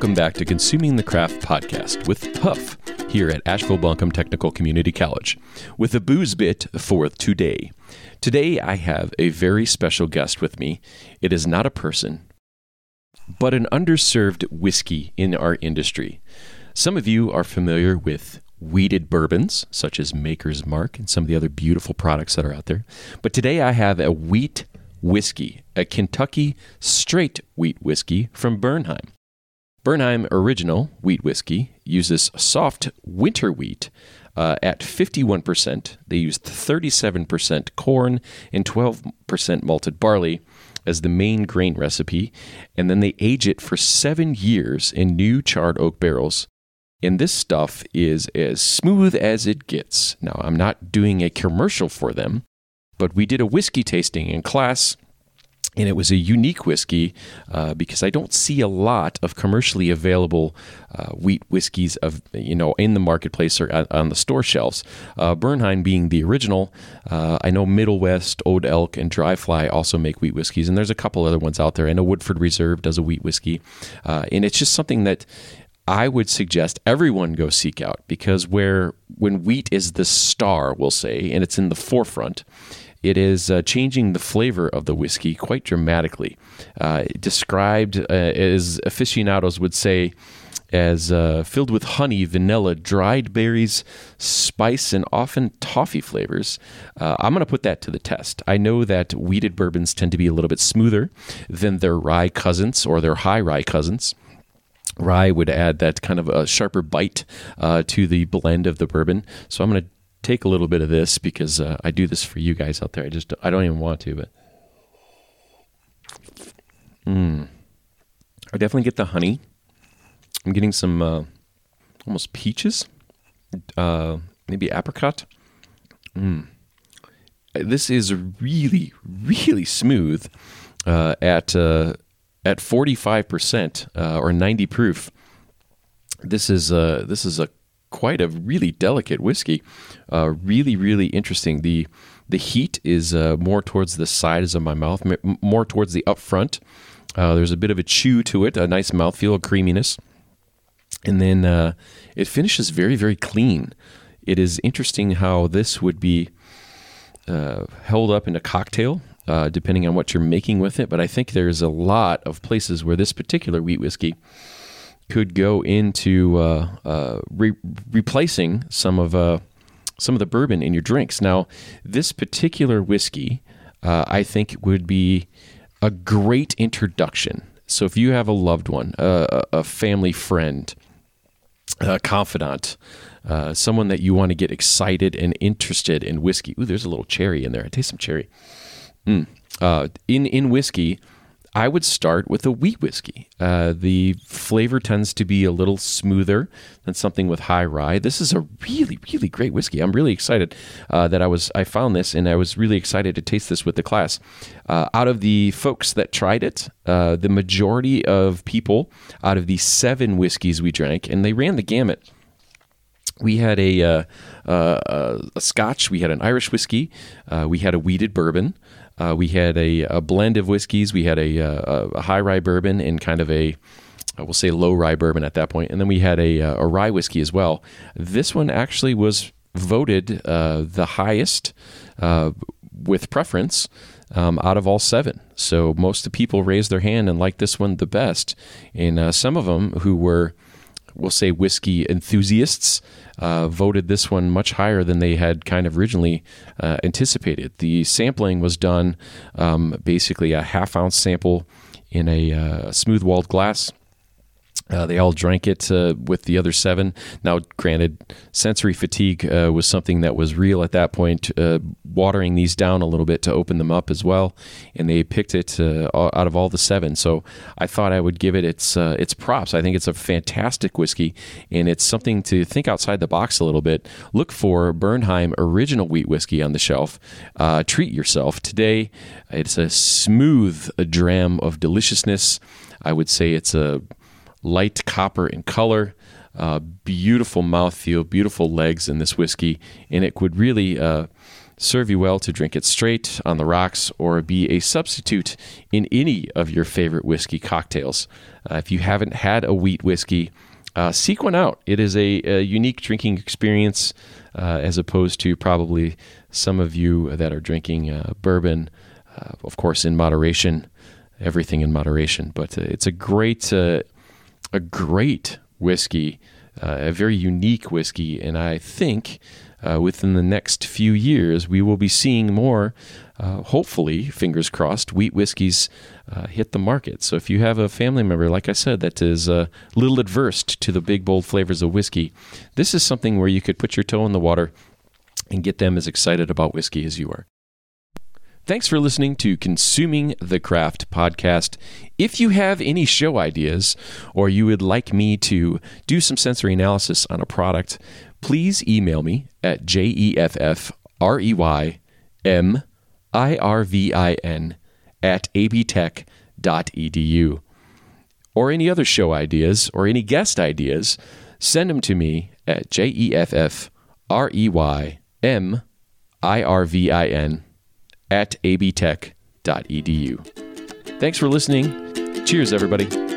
Welcome back to Consuming the Craft podcast with Puff here at Asheville Buncombe Technical Community College with a booze bit for today. Today I have a very special guest with me. It is not a person, but an underserved whiskey in our industry. Some of you are familiar with wheated bourbons, such as Maker's Mark and some of the other beautiful products that are out there. But today I have a wheat whiskey, a Kentucky straight wheat whiskey from Bernheim. Bernheim Original Wheat Whiskey uses soft winter wheat uh, at 51%. They used 37% corn and 12% malted barley as the main grain recipe, and then they age it for seven years in new charred oak barrels. And this stuff is as smooth as it gets. Now, I'm not doing a commercial for them, but we did a whiskey tasting in class and it was a unique whiskey uh, because I don't see a lot of commercially available uh, wheat whiskeys of you know in the marketplace or on the store shelves. Uh, Bernheim being the original, uh, I know Middle West, Old Elk, and Dry Fly also make wheat whiskeys, and there's a couple other ones out there. I know Woodford Reserve does a wheat whiskey, uh, and it's just something that. I would suggest everyone go seek out because where when wheat is the star, we'll say, and it's in the forefront, it is uh, changing the flavor of the whiskey quite dramatically. Uh, described uh, as aficionados would say, as uh, filled with honey, vanilla, dried berries, spice, and often toffee flavors. Uh, I'm going to put that to the test. I know that wheated bourbons tend to be a little bit smoother than their rye cousins or their high rye cousins. Rye would add that kind of a sharper bite uh, to the blend of the bourbon. So I'm going to take a little bit of this because uh, I do this for you guys out there. I just I don't even want to, but mm. I definitely get the honey. I'm getting some uh, almost peaches, uh, maybe apricot. Mm. This is really really smooth uh, at uh, at 45 percent uh, or 90 proof. This is uh, this is a quite a really delicate whiskey. Uh, really, really interesting. The the heat is uh, more towards the sides of my mouth, more towards the up front. Uh, there's a bit of a chew to it, a nice mouthfeel, a creaminess, and then uh, it finishes very, very clean. It is interesting how this would be uh, held up in a cocktail. Uh, depending on what you're making with it, but I think there's a lot of places where this particular wheat whiskey could go into uh, uh, re- replacing some of uh, some of the bourbon in your drinks. Now, this particular whiskey, uh, I think, would be a great introduction. So, if you have a loved one, a family friend, a confidant, uh, someone that you want to get excited and interested in whiskey. Ooh, there's a little cherry in there. I taste some cherry. Mm. In in whiskey, I would start with a wheat whiskey. Uh, the flavor tends to be a little smoother than something with high rye. This is a really, really great whiskey. I'm really excited uh, that I was I found this, and I was really excited to taste this with the class. Uh, out of the folks that tried it, uh, the majority of people out of the seven whiskeys we drank, and they ran the gamut we had a, uh, uh, a Scotch, we had an Irish whiskey, uh, we had a wheated bourbon, uh, we had a, a, blend of whiskeys. We had a, a, a, high rye bourbon and kind of a, I will say low rye bourbon at that point. and then we had a, a rye whiskey as well. This one actually was voted uh, the highest uh, with preference um, out of all seven. So most of the people raised their hand and liked this one the best, and uh, some of them who were we'll say whiskey enthusiasts uh, voted this one much higher than they had kind of originally uh, anticipated. The sampling was done um, basically a half ounce sample in a uh, smooth walled glass uh, they all drank it uh, with the other seven. Now, granted, sensory fatigue uh, was something that was real at that point, uh, watering these down a little bit to open them up as well. And they picked it uh, out of all the seven. So I thought I would give it its uh, its props. I think it's a fantastic whiskey, and it's something to think outside the box a little bit. Look for Bernheim Original Wheat Whiskey on the shelf. treat yourself today. It's a smooth dram of deliciousness. I would say it's a light copper in color. Uh, beautiful mouthfeel, beautiful legs in this whiskey, and it would really uh, serve you well to drink it straight on the rocks or be a substitute in any of your favorite whiskey cocktails. Uh, if you haven't had a wheat whiskey, uh, seek one out. It is a, a unique drinking experience uh, as opposed to probably some of you that are drinking uh, bourbon, of course, in moderation. Everything in moderation, but it's a great, a great whiskey, a very unique whiskey, and I think uh, within the next few years, we will be seeing more, uh, hopefully, fingers crossed, wheat whiskeys uh, hit the market. So if you have a family member, like I said, that is a little adverse to the big, bold flavors of whiskey, this is something where you could put your toe in the water and get them as excited about whiskey as you are. Thanks for listening to Consuming the Craft podcast. If you have any show ideas or you would like me to do some sensory analysis on a product, please email me at J-E-F-F-R-E-Y-M-I-R-V-I-N at abtech.edu. Or any other show ideas or any guest ideas, send them to me at J-E-F-F-R-E-Y-M-I-R-V-I-N at abtech.edu. Thanks for listening. Cheers, everybody.